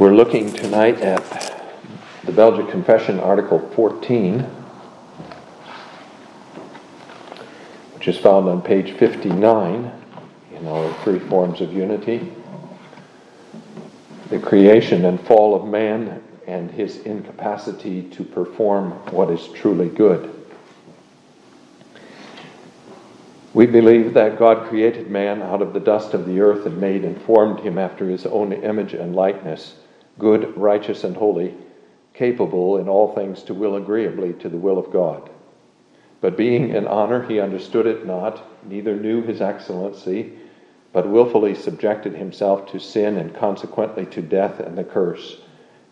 We're looking tonight at the Belgic Confession, Article 14, which is found on page 59 in our Three Forms of Unity. The creation and fall of man and his incapacity to perform what is truly good. We believe that God created man out of the dust of the earth and made and formed him after his own image and likeness good, righteous, and holy, capable in all things to will agreeably to the will of God. But being in honor, he understood it not, neither knew his excellency, but wilfully subjected himself to sin and consequently to death and the curse,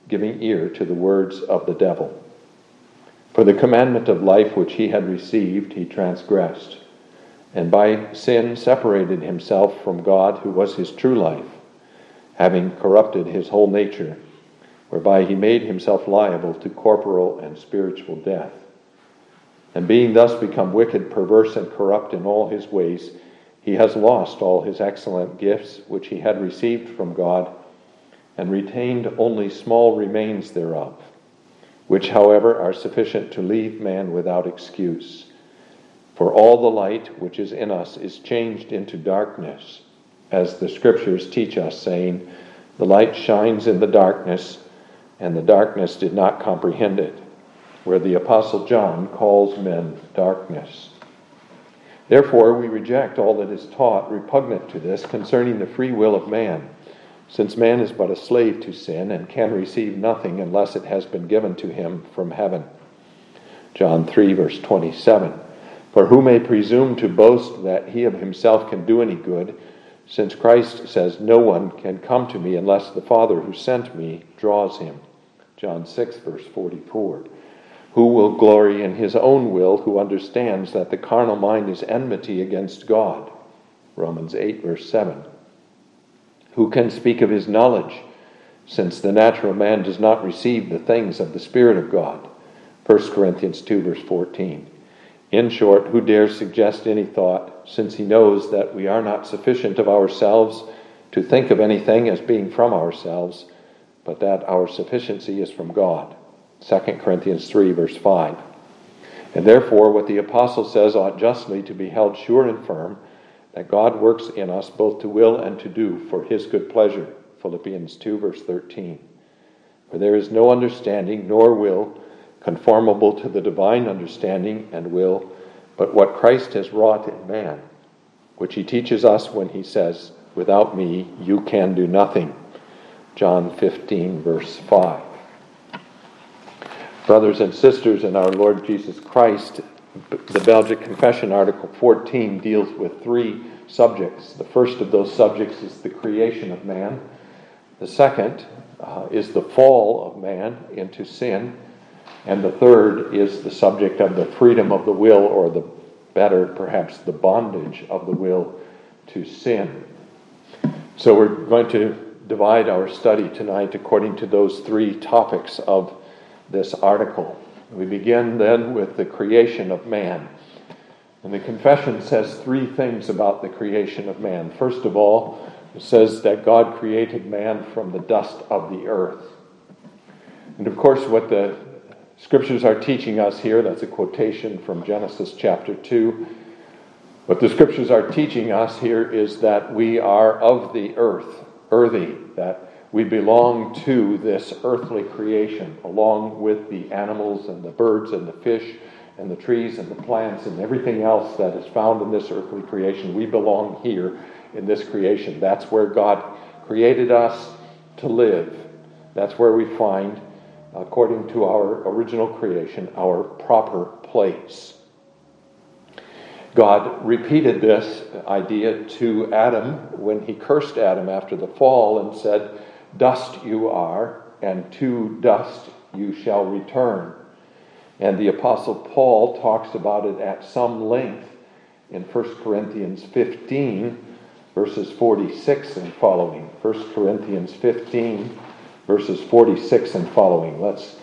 giving ear to the words of the devil. For the commandment of life which he had received, he transgressed, and by sin separated himself from God, who was his true life having corrupted his whole nature, whereby he made himself liable to corporal and spiritual death. And being thus become wicked, perverse, and corrupt in all his ways, he has lost all his excellent gifts which he had received from God, and retained only small remains thereof, which, however, are sufficient to leave man without excuse. For all the light which is in us is changed into darkness as the scriptures teach us, saying, The light shines in the darkness, and the darkness did not comprehend it, where the Apostle John calls men darkness. Therefore, we reject all that is taught repugnant to this concerning the free will of man, since man is but a slave to sin and can receive nothing unless it has been given to him from heaven. John 3, verse 27. For who may presume to boast that he of himself can do any good? Since Christ says, No one can come to me unless the Father who sent me draws him. John 6, verse 44. Who will glory in his own will, who understands that the carnal mind is enmity against God? Romans 8, verse 7. Who can speak of his knowledge, since the natural man does not receive the things of the Spirit of God? 1 Corinthians 2, verse 14. In short, who dares suggest any thought, since he knows that we are not sufficient of ourselves to think of anything as being from ourselves, but that our sufficiency is from God? 2 Corinthians 3, verse 5. And therefore, what the apostle says ought justly to be held sure and firm that God works in us both to will and to do for his good pleasure. Philippians 2, verse 13. For there is no understanding nor will conformable to the divine understanding and will, but what Christ has wrought in man, which he teaches us when he says, Without me, you can do nothing. John 15, verse 5. Brothers and sisters in our Lord Jesus Christ, the Belgic Confession, Article 14, deals with three subjects. The first of those subjects is the creation of man. The second uh, is the fall of man into sin. And the third is the subject of the freedom of the will, or the better, perhaps, the bondage of the will to sin. So we're going to divide our study tonight according to those three topics of this article. We begin then with the creation of man. And the confession says three things about the creation of man. First of all, it says that God created man from the dust of the earth. And of course, what the scriptures are teaching us here. That's a quotation from Genesis chapter 2. What the scriptures are teaching us here is that we are of the earth, earthy, that we belong to this earthly creation, along with the animals and the birds and the fish and the trees and the plants and everything else that is found in this earthly creation. We belong here in this creation. That's where God created us to live. That's where we find according to our original creation, our proper place. God repeated this idea to Adam when he cursed Adam after the fall and said, Dust you are, and to dust you shall return. And the Apostle Paul talks about it at some length in 1 Corinthians 15, verses 46 and following. 1 Corinthians 15, verses 46 and following. Let's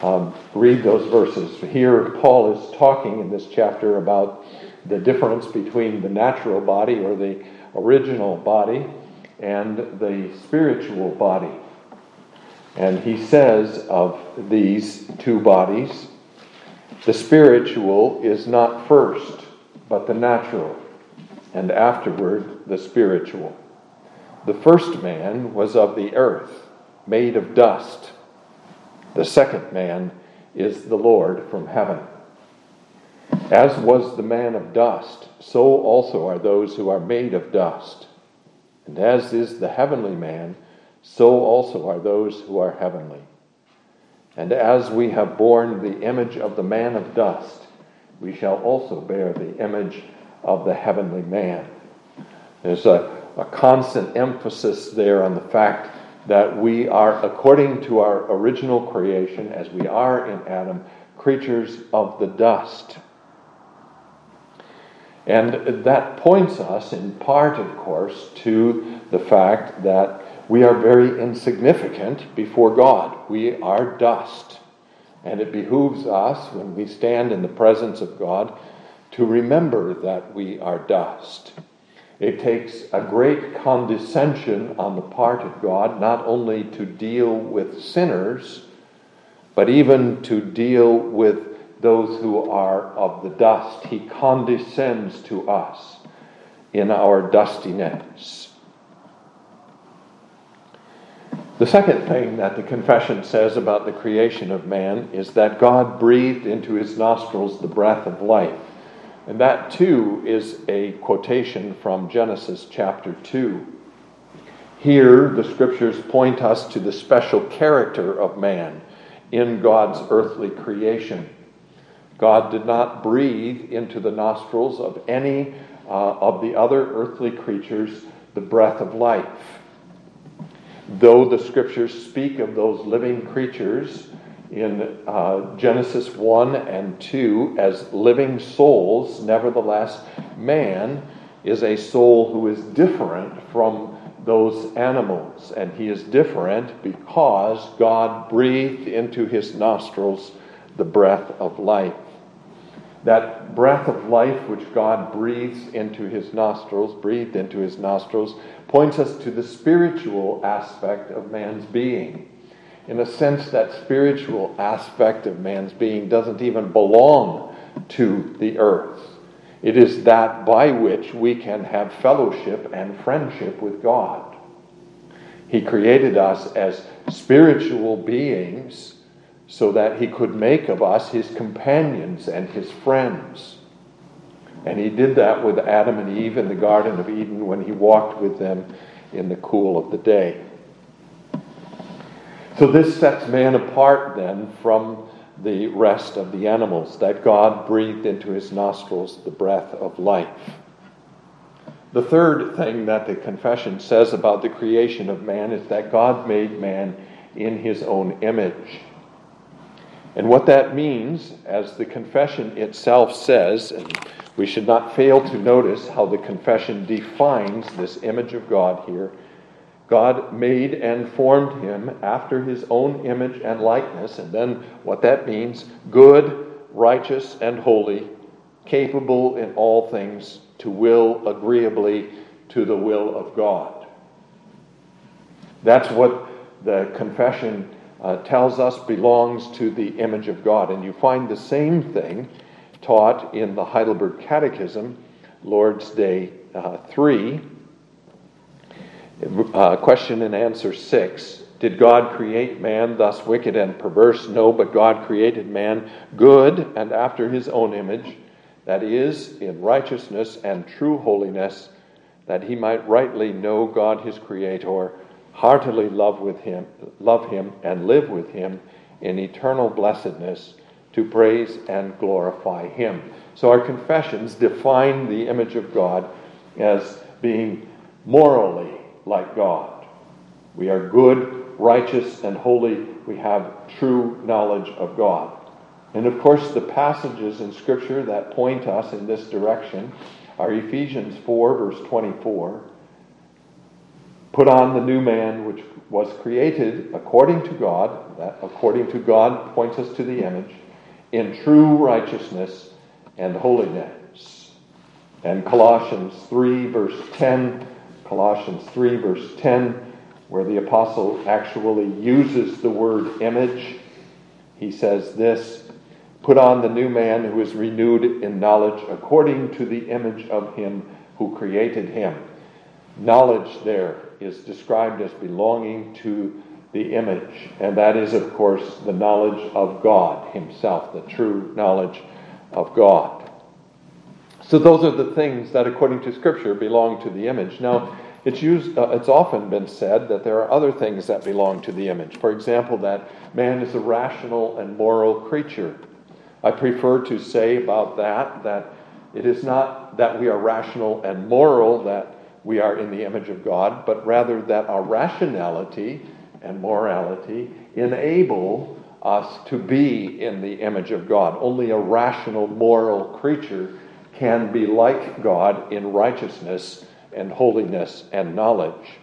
um, read those verses. Here, Paul is talking in this chapter about the difference between the natural body or the original body and the spiritual body. And he says of these two bodies, the spiritual is not first, but the natural, and afterward the spiritual. The first man was of the earth, made of dust. The second man is the Lord from heaven. As was the man of dust, so also are those who are made of dust. And as is the heavenly man, so also are those who are heavenly. And as we have borne the image of the man of dust, we shall also bear the image of the heavenly man. There's a, a constant emphasis there on the fact that we are, according to our original creation, as we are in Adam, creatures of the dust. And that points us, in part, of course, to the fact that we are very insignificant before God. We are dust. And it behooves us, when we stand in the presence of God, to remember that we are dust. It takes a great condescension on the part of God, not only to deal with sinners, but even to deal with those who are of the dust. He condescends to us in our dustiness. The second thing that the confession says about the creation of man is that God breathed into his nostrils the breath of life. And that too is a quotation from Genesis chapter 2. Here, the scriptures point us to the special character of man in God's earthly creation. God did not breathe into the nostrils of any uh, of the other earthly creatures the breath of life. Though the scriptures speak of those living creatures in uh, Genesis 1 and 2 as living souls, nevertheless, man is a soul who is different from those animals. And he is different because God breathed into his nostrils the breath of life. That breath of life which God breathes into his nostrils, breathed into his nostrils, points us to the spiritual aspect of man's being. In a sense, that spiritual aspect of man's being doesn't even belong to the earth. It is that by which we can have fellowship and friendship with God. He created us as spiritual beings so that he could make of us his companions and his friends. And he did that with Adam and Eve in the Garden of Eden when he walked with them in the cool of the day. So, this sets man apart then from the rest of the animals, that God breathed into his nostrils the breath of life. The third thing that the confession says about the creation of man is that God made man in his own image. And what that means, as the confession itself says, and we should not fail to notice how the confession defines this image of God here. God made and formed him after his own image and likeness, and then what that means good, righteous, and holy, capable in all things to will agreeably to the will of God. That's what the confession uh, tells us belongs to the image of God. And you find the same thing taught in the Heidelberg Catechism, Lord's Day uh, 3, uh, question and answer 6. Did God create man thus wicked and perverse? No, but God created man good and after his own image, that is, in righteousness and true holiness, that he might rightly know God his Creator heartily love with him, love him and live with him in eternal blessedness to praise and glorify him. So our confessions define the image of God as being morally like God. We are good, righteous, and holy. We have true knowledge of God. And of course, the passages in Scripture that point us in this direction are Ephesians 4, verse 24, Put on the new man which was created according to God, that according to God points us to the image, in true righteousness and holiness. And Colossians 3, verse 10, Colossians 3, verse 10, where the apostle actually uses the word image. He says this Put on the new man who is renewed in knowledge according to the image of him who created him. Knowledge there is described as belonging to the image, and that is, of course, the knowledge of God Himself, the true knowledge of God. So, those are the things that, according to Scripture, belong to the image. Now, it's, used, uh, it's often been said that there are other things that belong to the image. For example, that man is a rational and moral creature. I prefer to say about that that it is not that we are rational and moral, that we are in the image of God, but rather that our rationality and morality enable us to be in the image of God. Only a rational, moral creature can be like God in righteousness and holiness and knowledge.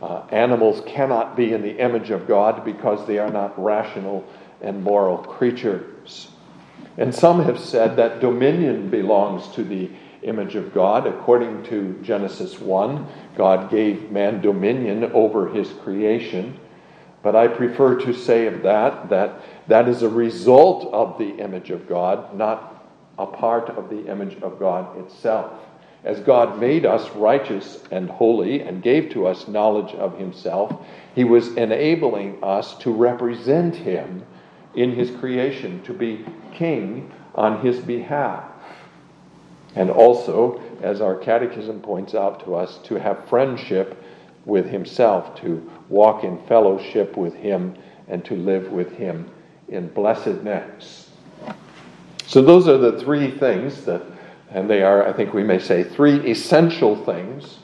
Uh, animals cannot be in the image of God because they are not rational and moral creatures. And some have said that dominion belongs to the image of God. According to Genesis 1, God gave man dominion over his creation. But I prefer to say of that that that is a result of the image of God, not a part of the image of God itself. As God made us righteous and holy and gave to us knowledge of himself, he was enabling us to represent him in his creation, to be king on his behalf. And also, as our catechism points out to us, to have friendship with himself, to walk in fellowship with him, and to live with him in blessedness. So, those are the three things that, and they are, I think we may say, three essential things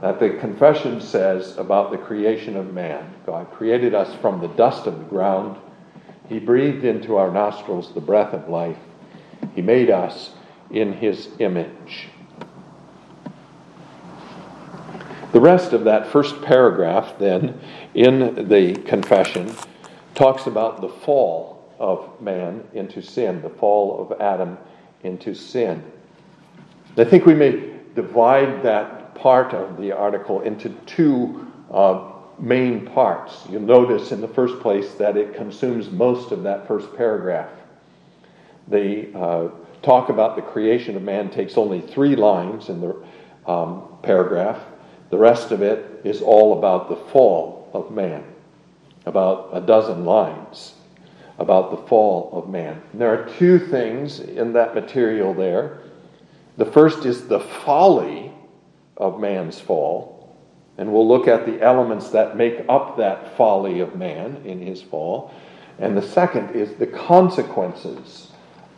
that the confession says about the creation of man. God created us from the dust of the ground. He breathed into our nostrils the breath of life. He made us in his image. The rest of that first paragraph, then, in the confession, talks about the fall of man into sin, the fall of Adam into sin. I think we may divide that part of the article into two uh, main parts. You'll notice in the first place that it consumes most of that first paragraph. The uh, talk about the creation of man takes only three lines in the um, paragraph. The rest of it is all about the fall of man, about a dozen lines about the fall of man. And there are two things in that material there. The first is the folly of man's fall, and we'll look at the elements that make up that folly of man in his fall. And the second is the consequences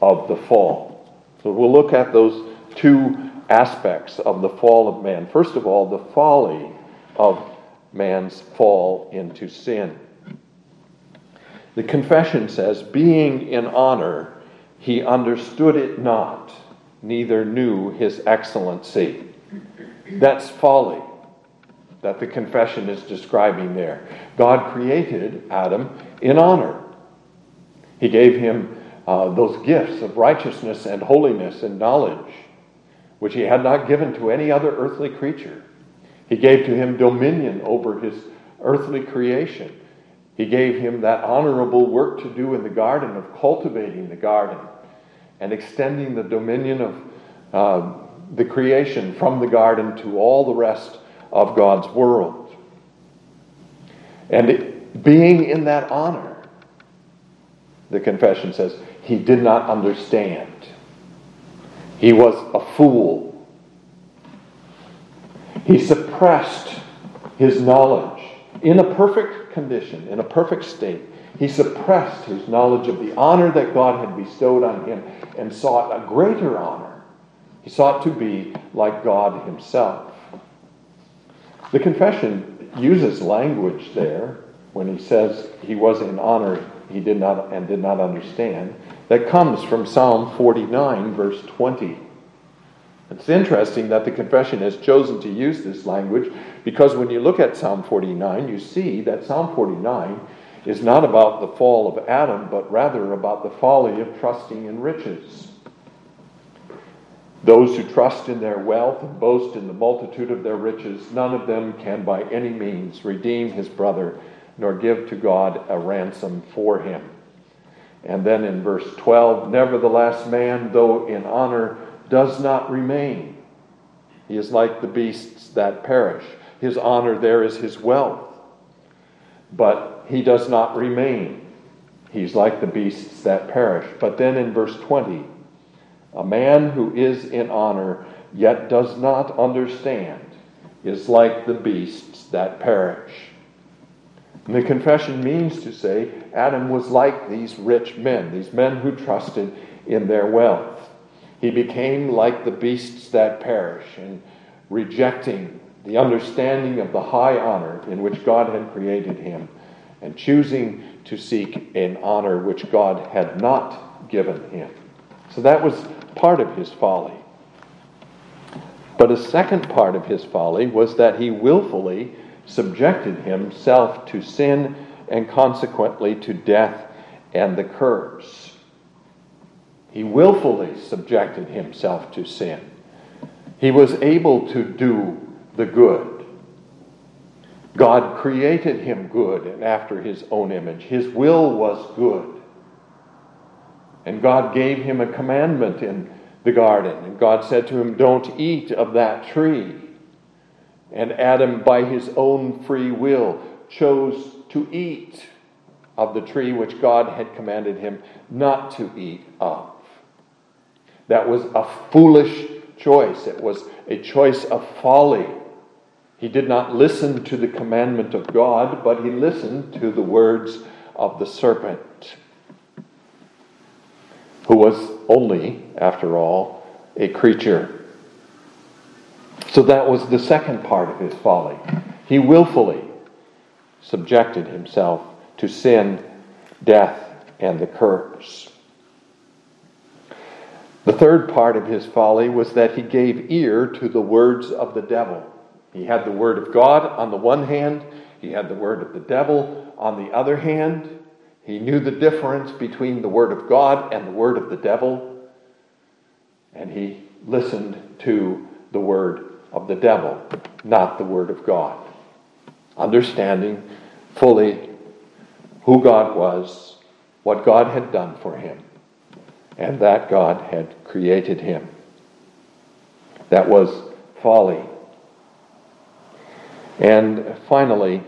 of the fall. So we'll look at those two aspects of the fall of man. First of all, the folly of man's fall into sin. The confession says, being in honor, he understood it not, neither knew his excellency. That's folly that the confession is describing there. God created Adam in honor. He gave him uh, those gifts of righteousness and holiness and knowledge, which he had not given to any other earthly creature. He gave to him dominion over his earthly creation. He gave him that honorable work to do in the garden of cultivating the garden and extending the dominion of uh, the creation from the garden to all the rest of God's world. And it, being in that honor, the confession says, he did not understand. He was a fool. He suppressed his knowledge in a perfect condition, in a perfect state. He suppressed his knowledge of the honor that God had bestowed on him and sought a greater honor. He sought to be like God himself. The confession uses language there when he says he was in honor he did not and did not understand that comes from Psalm 49, verse 20. It's interesting that the confession has chosen to use this language because when you look at Psalm 49, you see that Psalm 49 is not about the fall of Adam, but rather about the folly of trusting in riches. Those who trust in their wealth and boast in the multitude of their riches, none of them can by any means redeem his brother, nor give to God a ransom for him. And then in verse 12, nevertheless, man, though in honor, does not remain. He is like the beasts that perish. His honor there is his wealth. But he does not remain. He's like the beasts that perish. But then in verse 20, a man who is in honor yet does not understand is like the beasts that perish. And the confession means to say Adam was like these rich men, these men who trusted in their wealth. He became like the beasts that perish in rejecting the understanding of the high honor in which God had created him and choosing to seek an honor which God had not given him. So that was part of his folly. But a second part of his folly was that he willfully subjected himself to sin and consequently to death and the curse. He willfully subjected himself to sin. He was able to do the good. God created him good and after his own image. His will was good. And God gave him a commandment in the garden. And God said to him, Don't eat of that tree. And Adam, by his own free will, chose to eat of the tree which God had commanded him not to eat of. That was a foolish choice. It was a choice of folly. He did not listen to the commandment of God, but he listened to the words of the serpent, who was only, after all, a creature. So that was the second part of his folly. He willfully subjected himself to sin, death, and the curse. The third part of his folly was that he gave ear to the words of the devil. He had the word of God on the one hand, he had the word of the devil on the other hand. He knew the difference between the word of God and the word of the devil, and he listened to the word of the devil, not the word of God. Understanding fully who God was, what God had done for him, and that God had created him. That was folly. And finally,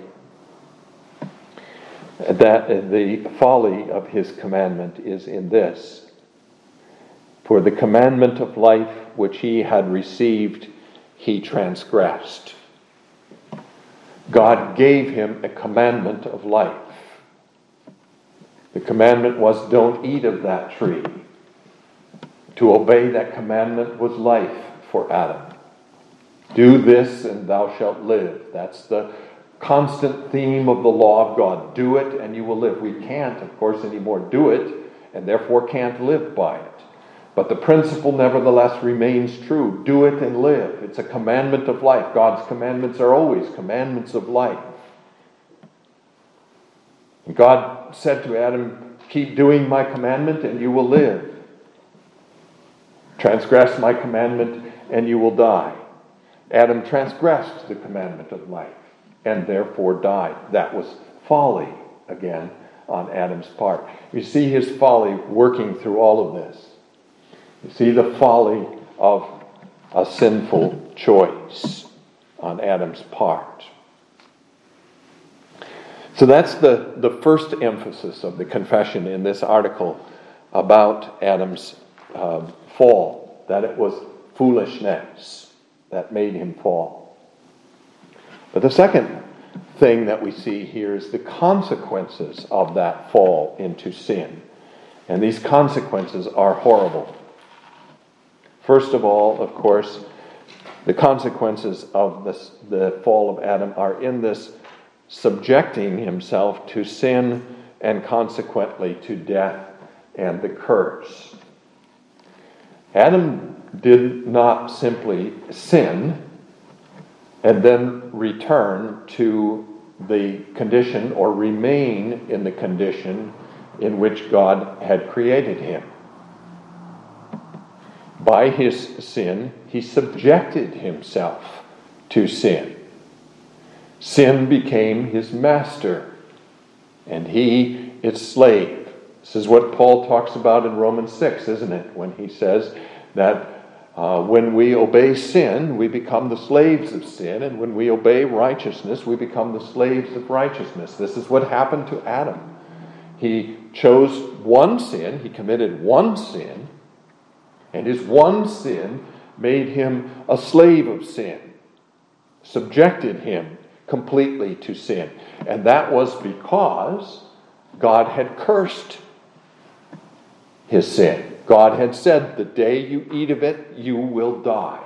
that uh, the folly of his commandment is in this For the commandment of life which he had received, he transgressed. God gave him a commandment of life. The commandment was don't eat of that tree. To obey that commandment was life for Adam. Do this and thou shalt live. That's the constant theme of the law of God. Do it and you will live. We can't, of course, anymore do it and therefore can't live by it. But the principle, nevertheless, remains true. Do it and live. It's a commandment of life. God's commandments are always commandments of life. God said to Adam, Keep doing my commandment and you will live. Transgress my commandment and you will die. Adam transgressed the commandment of life and therefore died. That was folly again on Adam's part. You see his folly working through all of this. You see the folly of a sinful choice on Adam's part. So that's the, the first emphasis of the confession in this article about Adam's um, fall, that it was foolishness that made him fall. But the second thing that we see here is the consequences of that fall into sin. And these consequences are horrible. First of all, of course, the consequences of this, the fall of Adam are in this subjecting himself to sin and consequently to death and the curse. Adam did not simply sin and then return to the condition or remain in the condition in which God had created him. by his sin, he subjected himself to sin. Sin became his master, and he its slave. This is what Paul talks about in Romans 6, isn't it? When he says that uh, when we obey sin, we become the slaves of sin, and when we obey righteousness, we become the slaves of righteousness. This is what happened to Adam. He chose one sin, he committed one sin, and his one sin made him a slave of sin, subjected him completely to sin. And that was because God had cursed his sin. God had said, The day you eat of it, you will die.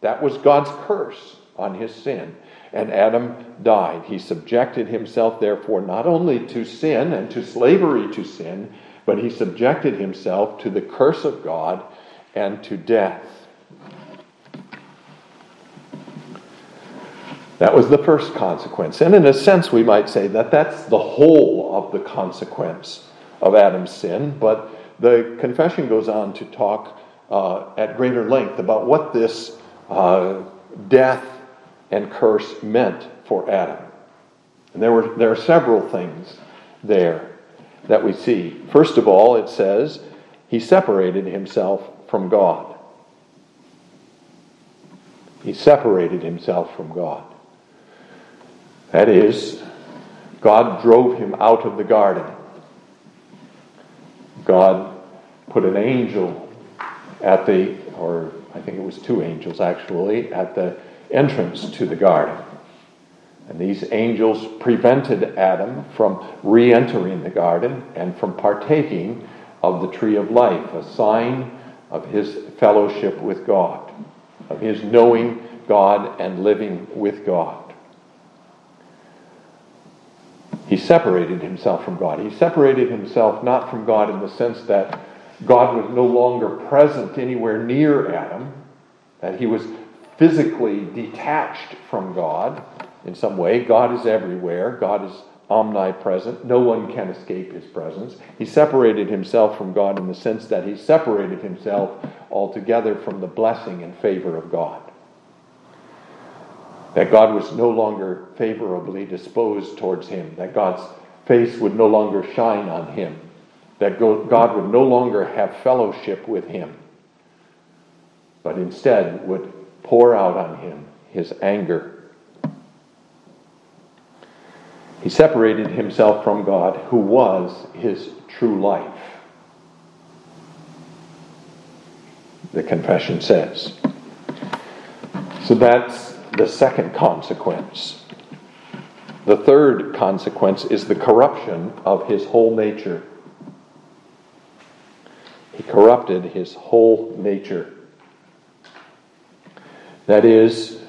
That was God's curse on his sin. And Adam died. He subjected himself, therefore, not only to sin and to slavery to sin, but he subjected himself to the curse of God and to death. That was the first consequence. And in a sense, we might say that that's the whole of the consequence of Adam's sin. But the confession goes on to talk uh, at greater length about what this uh, death and curse meant for Adam. And there, were, there are several things there that we see. First of all, it says he separated himself from God. He separated himself from God. That is, God drove him out of the garden. God put an angel at the, or I think it was two angels actually, at the entrance to the garden. And these angels prevented Adam from re entering the garden and from partaking of the tree of life, a sign of his fellowship with God, of his knowing God and living with God. He separated himself from God. He separated himself not from God in the sense that God was no longer present anywhere near Adam, that he was physically detached from God in some way. God is everywhere, God is omnipresent. No one can escape his presence. He separated himself from God in the sense that he separated himself altogether from the blessing and favor of God. That God was no longer favorably disposed towards him, that God's face would no longer shine on him, that God would no longer have fellowship with him, but instead would pour out on him his anger He separated himself from God, who was his true life. The confession says. So that's the second consequence. The third consequence is the corruption of his whole nature. He corrupted his whole nature. That is,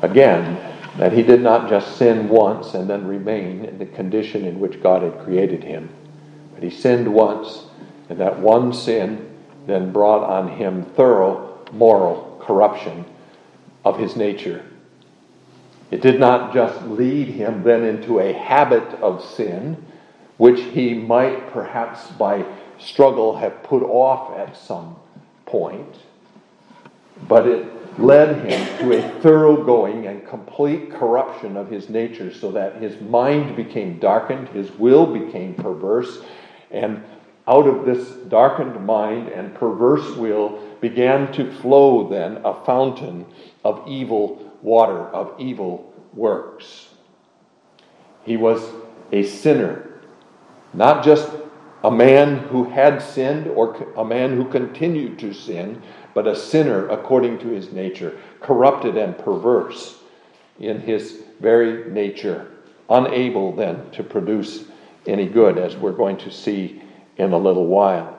again, that he did not just sin once and then remain in the condition in which God had created him, but he sinned once, and that one sin then brought on him thorough moral corruption of his nature. It did not just lead him then into a habit of sin, which he might perhaps by struggle have put off at some point, but it led him to a thoroughgoing and complete corruption of his nature so that his mind became darkened, his will became perverse, and out of this darkened mind and perverse will began to flow then a fountain of evil water, of evil works. He was a sinner, not just a man who had sinned or a man who continued to sin, but a sinner according to his nature, corrupted and perverse in his very nature, unable then to produce any good, as we're going to see in a little while.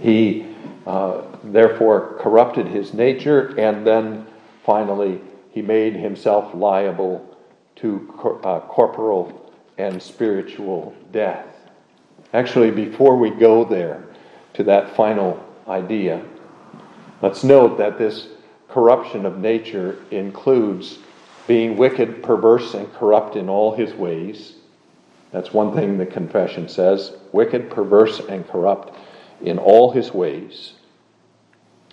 He uh, therefore corrupted his nature, and then finally he made himself liable to cor- uh, corporal and spiritual death. Actually, before we go there to that final idea, Let's note that this corruption of nature includes being wicked, perverse, and corrupt in all his ways. That's one thing the confession says wicked, perverse, and corrupt in all his ways.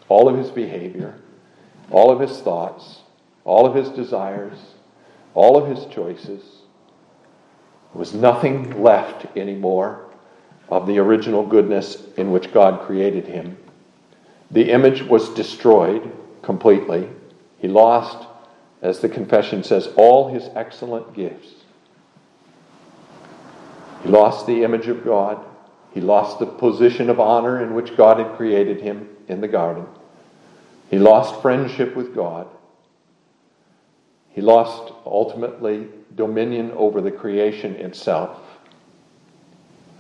all of his behavior, all of his thoughts, all of his desires, all of his choices. There was nothing left anymore of the original goodness in which God created him. The image was destroyed completely. He lost, as the confession says, all his excellent gifts. He lost the image of God. He lost the position of honor in which God had created him in the garden. He lost friendship with God. He lost ultimately dominion over the creation itself.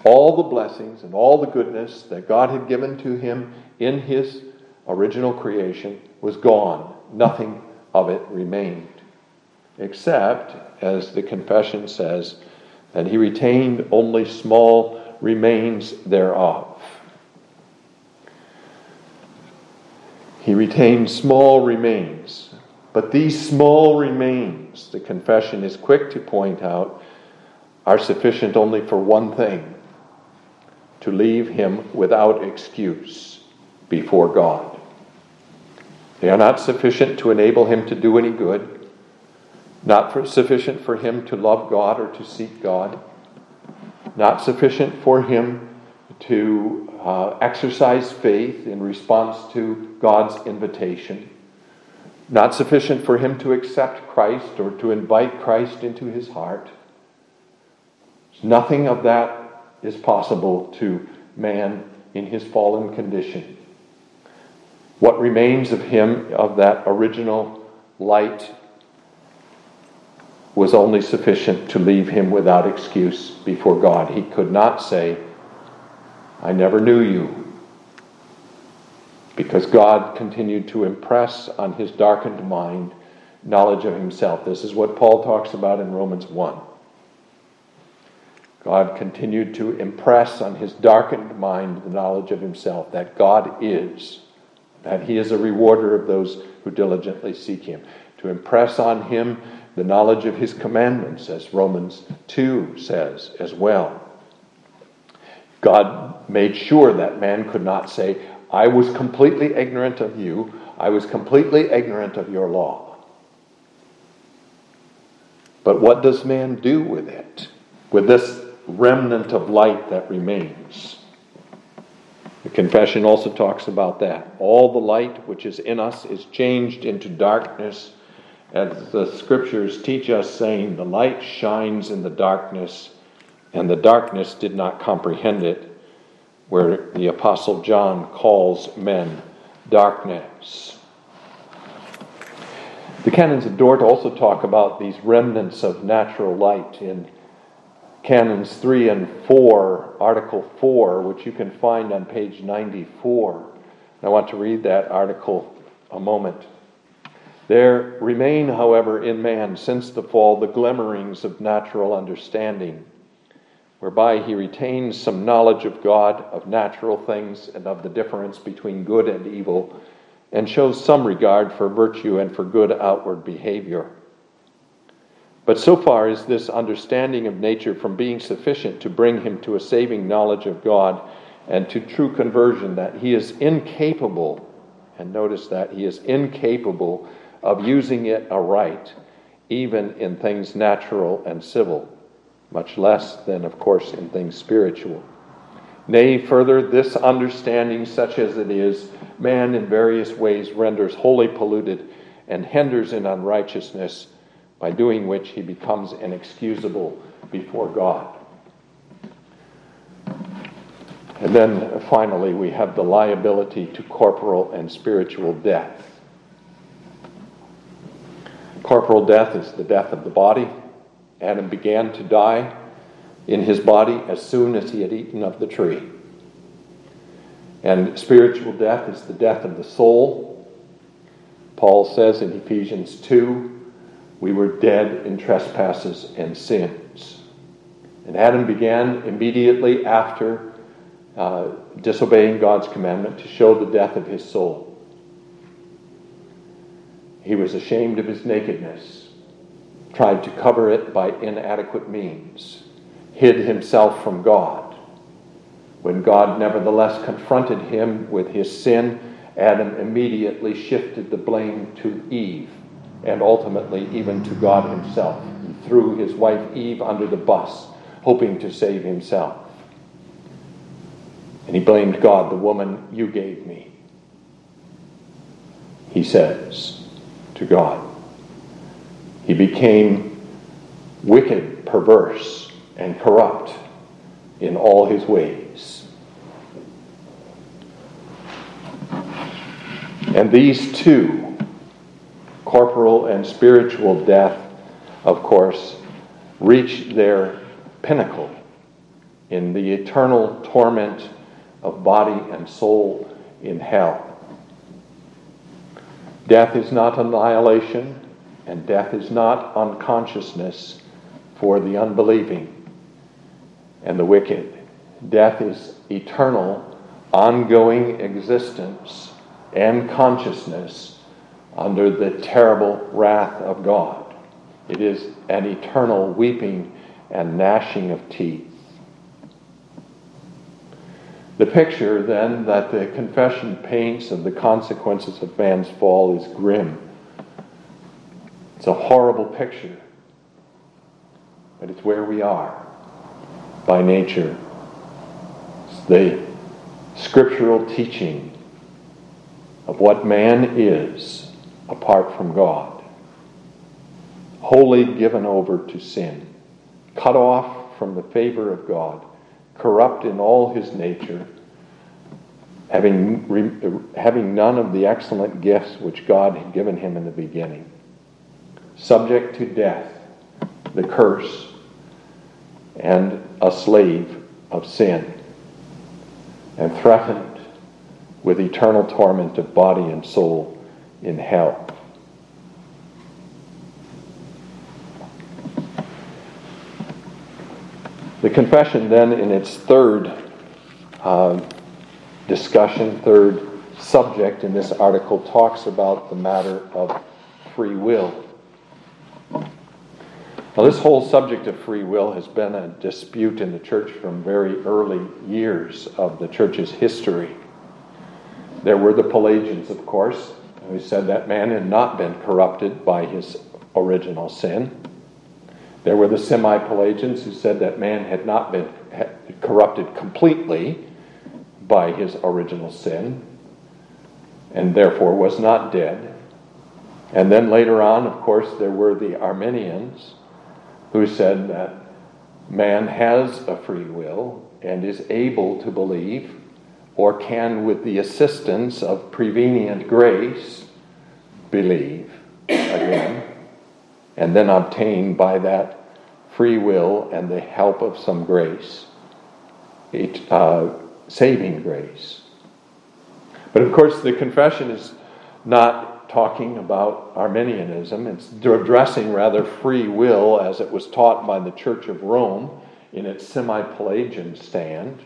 All the blessings and all the goodness that God had given to him in his original creation was gone. Nothing of it remained. Except, as the confession says, that he retained only small remains thereof. He retained small remains. But these small remains, the confession is quick to point out, are sufficient only for one thing to leave him without excuse before God. They are not sufficient to enable him to do any good, not for, sufficient for him to love God or to seek God, not sufficient for him to uh, exercise faith in response to God's invitation, not sufficient for him to accept Christ or to invite Christ into his heart. Nothing of that is possible to man in his fallen condition. What remains of him, of that original light, was only sufficient to leave him without excuse before God. He could not say, I never knew you. Because God continued to impress on his darkened mind knowledge of himself. This is what Paul talks about in Romans 1. God continued to impress on his darkened mind the knowledge of himself that God is, that he is a rewarder of those who diligently seek him. To impress on him the knowledge of his commandments, as Romans 2 says as well. God made sure that man could not say, I was completely ignorant of you, I was completely ignorant of your law. But what does man do with it? With this remnant of light that remains? The confession also talks about that. All the light which is in us is changed into darkness, as the scriptures teach us, saying, The light shines in the darkness and the darkness did not comprehend it, where the Apostle John calls men darkness. The canons of Dort also talk about these remnants of natural light in Canons 3 and 4, Article 4, which you can find on page 94. I want to read that article a moment. There remain, however, in man since the fall the glimmerings of natural understanding whereby he retains some knowledge of God, of natural things, and of the difference between good and evil, and shows some regard for virtue and for good outward behavior. But so far is this understanding of nature from being sufficient to bring him to a saving knowledge of God and to true conversion that he is incapable, and notice that he is incapable of using it aright, even in things natural and civil much less than, of course, in things spiritual. Nay, further, this understanding, such as it is, man in various ways renders wholly polluted and hinders in unrighteousness, by doing which he becomes inexcusable before God. And then finally, we have the liability to corporal and spiritual death. Corporal death is the death of the body, Adam began to die in his body as soon as he had eaten of the tree. And spiritual death is the death of the soul. Paul says in Ephesians 2 we were dead in trespasses and sins. And Adam began immediately after uh, disobeying God's commandment to show the death of his soul. He was ashamed of his nakedness tried to cover it by inadequate means, hid himself from God. When God nevertheless confronted him with his sin Adam immediately shifted the blame to Eve and ultimately even to God Himself. He threw his wife Eve under the bus, hoping to save himself. And he blamed God, the woman you gave me. He says to God. He became wicked, perverse, and corrupt in all his ways. And these two, corporal and spiritual death, of course, reach their pinnacle in the eternal torment of body and soul in hell. Death is not annihilation, and death is not unconsciousness for the unbelieving and the wicked. Death is eternal, ongoing existence and consciousness under the terrible wrath of God. It is an eternal weeping and gnashing of teeth. The picture, then, that the confession paints of the consequences of man's fall is grim. It's a horrible picture, but it's where we are by nature. It's the scriptural teaching of what man is apart from God, wholly given over to sin, cut off from the favor of God, corrupt in all his nature, having, having none of the excellent gifts which God had given him in the beginning, subject to death, the curse, and a slave of sin, and threatened with eternal torment of body and soul in hell. The confession, then, in its third uh, discussion, third subject in this article, talks about the matter of free will. Now, this whole subject of free will has been a dispute in the church from very early years of the church's history. There were the Pelagians, of course, who said that man had not been corrupted by his original sin. There were the semi Pelagians who said that man had not been corrupted completely by his original sin and therefore was not dead. And then later on, of course, there were the Arminians who said that man has a free will and is able to believe or can, with the assistance of prevenient grace, believe again, and then obtain by that free will and the help of some grace, uh, saving grace. But of course, the confession is not talking about Arminianism, it's addressing rather free will as it was taught by the Church of Rome in its semi Pelagian stand.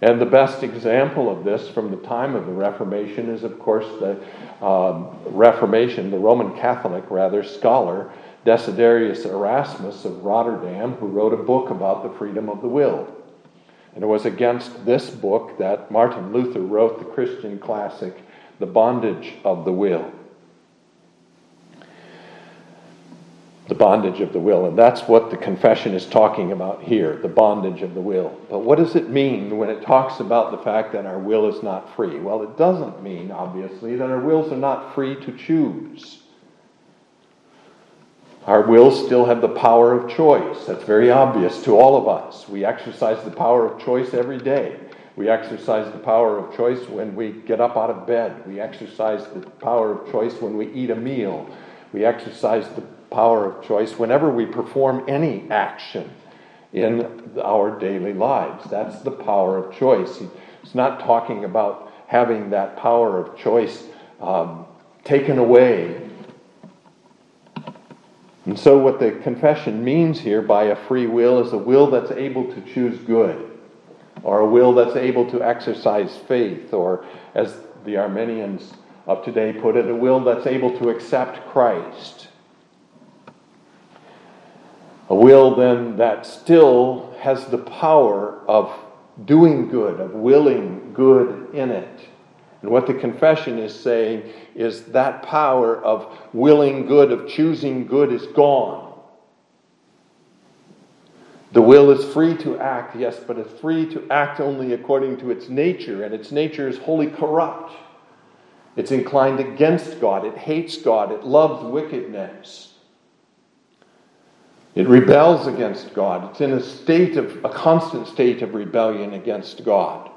And the best example of this from the time of the Reformation is, of course, the um, Reformation, the Roman Catholic, rather, scholar Desiderius Erasmus of Rotterdam, who wrote a book about the freedom of the will. And it was against this book that Martin Luther wrote the Christian classic, The Bondage of the Will. the bondage of the will. And that's what the confession is talking about here the bondage of the will. But what does it mean when it talks about the fact that our will is not free? Well, it doesn't mean, obviously, that our wills are not free to choose. Our wills still have the power of choice. That's very obvious to all of us. We exercise the power of choice every day. We exercise the power of choice when we get up out of bed. We exercise the power of choice when we eat a meal. We exercise the power of choice whenever we perform any action in our daily lives. That's the power of choice. He's not talking about having that power of choice um, taken away. And so, what the confession means here by a free will is a will that's able to choose good, or a will that's able to exercise faith, or as the Arminians of today put it, a will that's able to accept Christ a will then that still has the power of doing good, of willing good in it, And what the confession is saying is that power of willing good, of choosing good, is gone. The will is free to act, yes, but it's free to act only according to its nature, and its nature is wholly corrupt. It's inclined against God, it hates God, it loves wickedness. It rebels against God. It's in a state of a constant state of rebellion against God.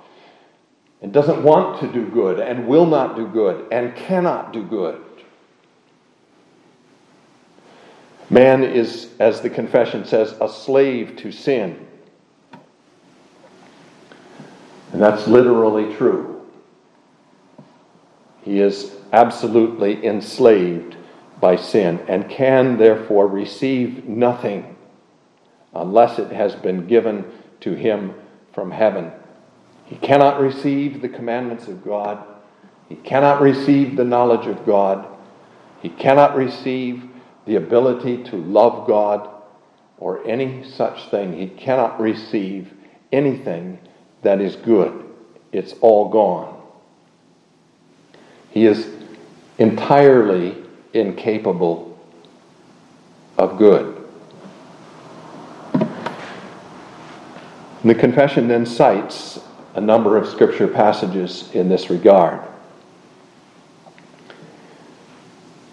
It doesn't want to do good and will not do good and cannot do good. Man is, as the confession says, a slave to sin. And that's literally true. He is absolutely enslaved by sin and can therefore receive nothing unless it has been given to him from heaven. He cannot receive the commandments of God. He cannot receive the knowledge of God. He cannot receive the ability to love God or any such thing. He cannot receive anything that is good. It's all gone. He is entirely incapable of good. the confession then cites a number of scripture passages in this regard.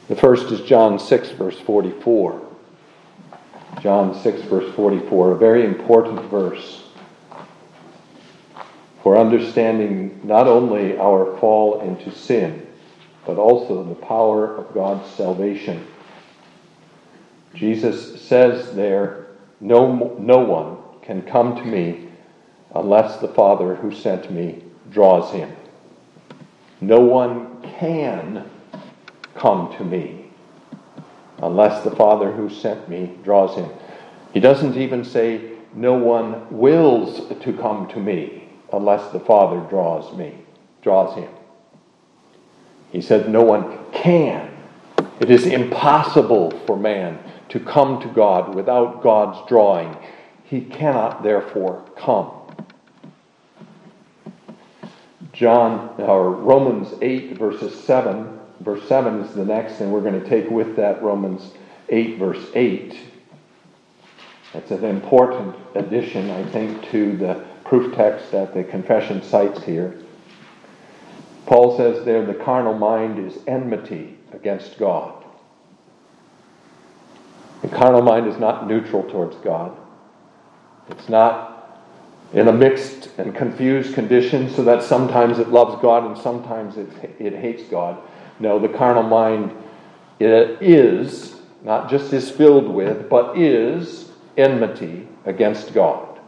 The first is John 6, verse 44. John 6, verse 44, a very important verse for understanding not only our fall into sin, but also the power of God's salvation. Jesus says there, no, no one can come to me unless the Father who sent me draws him. No one can come to me unless the Father who sent me draws him. He doesn't even say, No one wills to come to me unless the Father draws me, draws him. He said, No one can. It is impossible for man to come to God without God's drawing. He cannot, therefore, come. John or Romans 8 verses 7 verse 7 is the next and we're going to take with that Romans 8 verse 8 it's an important addition I think to the proof text that the confession cites here. Paul says there the carnal mind is enmity against God. The carnal mind is not neutral towards God. It's not in a mixed and confused condition so that sometimes it loves God and sometimes it, it hates God. No, the carnal mind it is, not just is filled with, but is enmity against God.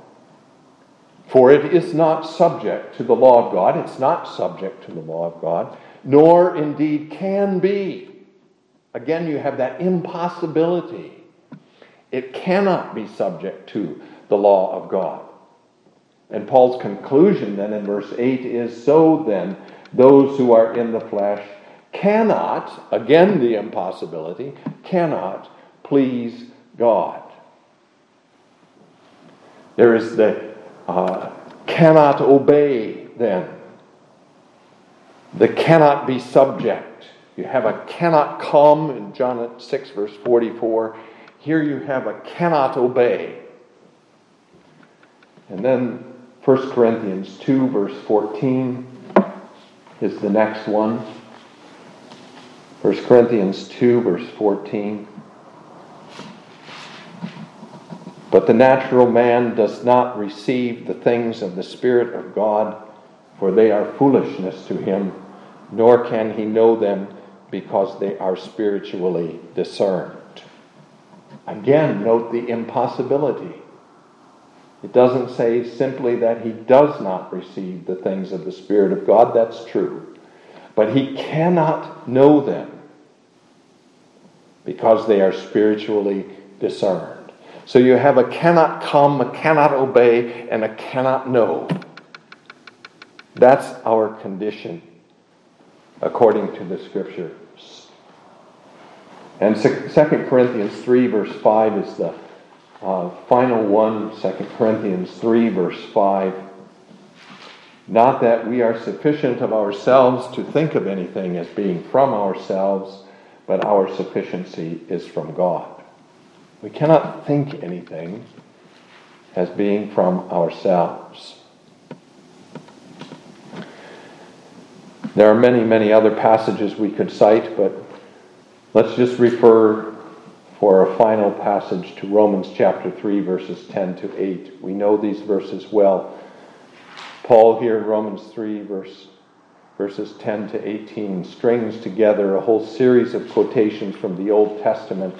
For it is not subject to the law of God, it's not subject to the law of God, nor indeed can be. Again, you have that impossibility. It cannot be subject to the law of God. And Paul's conclusion then in verse 8 is so then, those who are in the flesh cannot, again the impossibility, cannot please God. There is the uh, cannot obey then, the cannot be subject. You have a cannot come in John 6, verse 44. Here you have a cannot obey. And then 1 Corinthians 2, verse 14 is the next one. 1 Corinthians 2, verse 14. But the natural man does not receive the things of the Spirit of God, for they are foolishness to him, nor can he know them because they are spiritually discerned. Again, note the impossibility. It doesn't say simply that he does not receive the things of the Spirit of God. That's true. But he cannot know them because they are spiritually discerned. So you have a cannot come, a cannot obey, and a cannot know. That's our condition according to the scriptures. And 2 Corinthians 3, verse 5 is the uh, final one, 2 Corinthians 3, verse 5. Not that we are sufficient of ourselves to think of anything as being from ourselves, but our sufficiency is from God. We cannot think anything as being from ourselves. There are many, many other passages we could cite, but let's just refer for a final passage to Romans chapter 3, verses 10 to 8. We know these verses well. Paul here in Romans 3, verse, verses 10 to 18, strings together a whole series of quotations from the Old Testament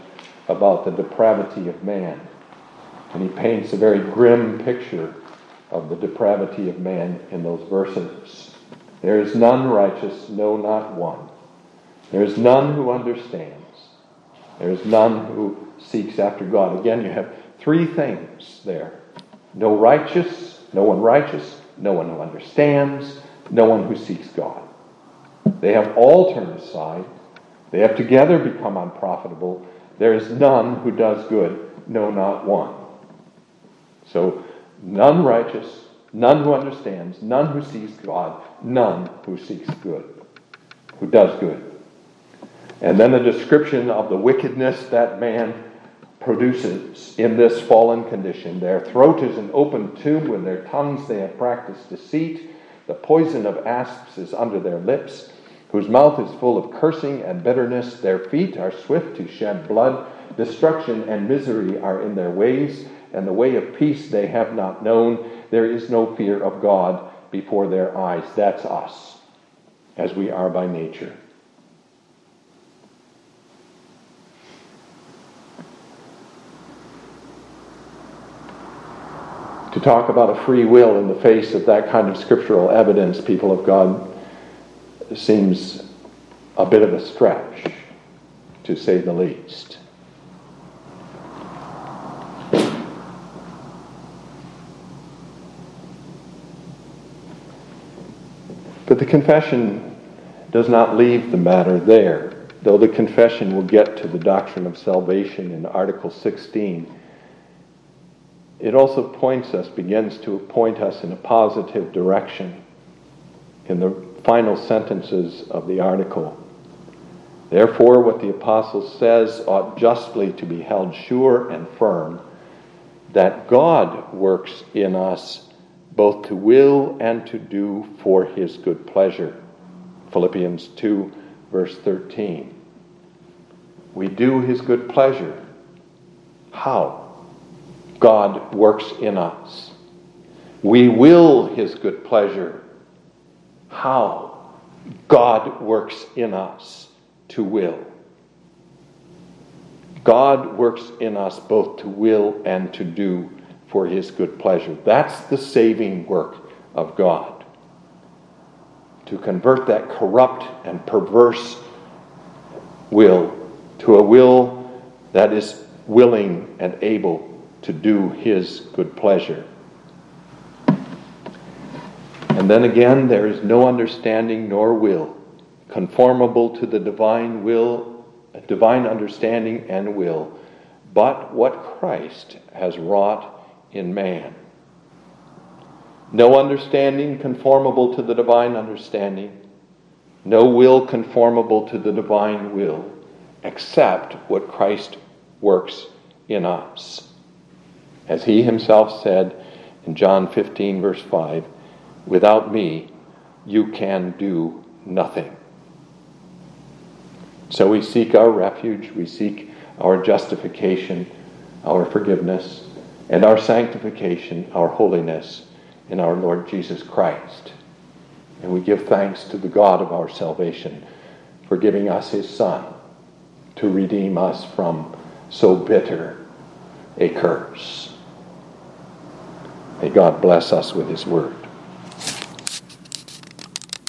about the depravity of man. And he paints a very grim picture of the depravity of man in those verses. There is none righteous, no, not one. There is none who understands. There is none who seeks after God. Again, you have three things there no righteous, no one righteous, no one who understands, no one who seeks God. They have all turned aside. They have together become unprofitable. There is none who does good, no, not one. So, none righteous, none who understands, none who seeks God, none who seeks good, who does good. And then the description of the wickedness that man produces in this fallen condition. Their throat is an open tomb, with their tongues they have practiced deceit. The poison of asps is under their lips, whose mouth is full of cursing and bitterness. Their feet are swift to shed blood. Destruction and misery are in their ways, and the way of peace they have not known. There is no fear of God before their eyes. That's us, as we are by nature. Talk about a free will in the face of that kind of scriptural evidence, people of God, seems a bit of a stretch, to say the least. But the confession does not leave the matter there, though the confession will get to the doctrine of salvation in Article 16. It also points us, begins to point us in a positive direction in the final sentences of the article. Therefore, what the apostle says ought justly to be held sure and firm that God works in us both to will and to do for his good pleasure. Philippians 2, verse 13. We do his good pleasure. How? God works in us. We will his good pleasure. How? God works in us to will. God works in us both to will and to do for his good pleasure. That's the saving work of God. To convert that corrupt and perverse will to a will that is willing and able to do his good pleasure. And then again, there is no understanding nor will conformable to the divine will, divine understanding and will, but what Christ has wrought in man. No understanding conformable to the divine understanding, no will conformable to the divine will, except what Christ works in us. As he himself said in John 15, verse 5, without me, you can do nothing. So we seek our refuge, we seek our justification, our forgiveness, and our sanctification, our holiness in our Lord Jesus Christ. And we give thanks to the God of our salvation for giving us his Son to redeem us from so bitter a curse. May God bless us with his word.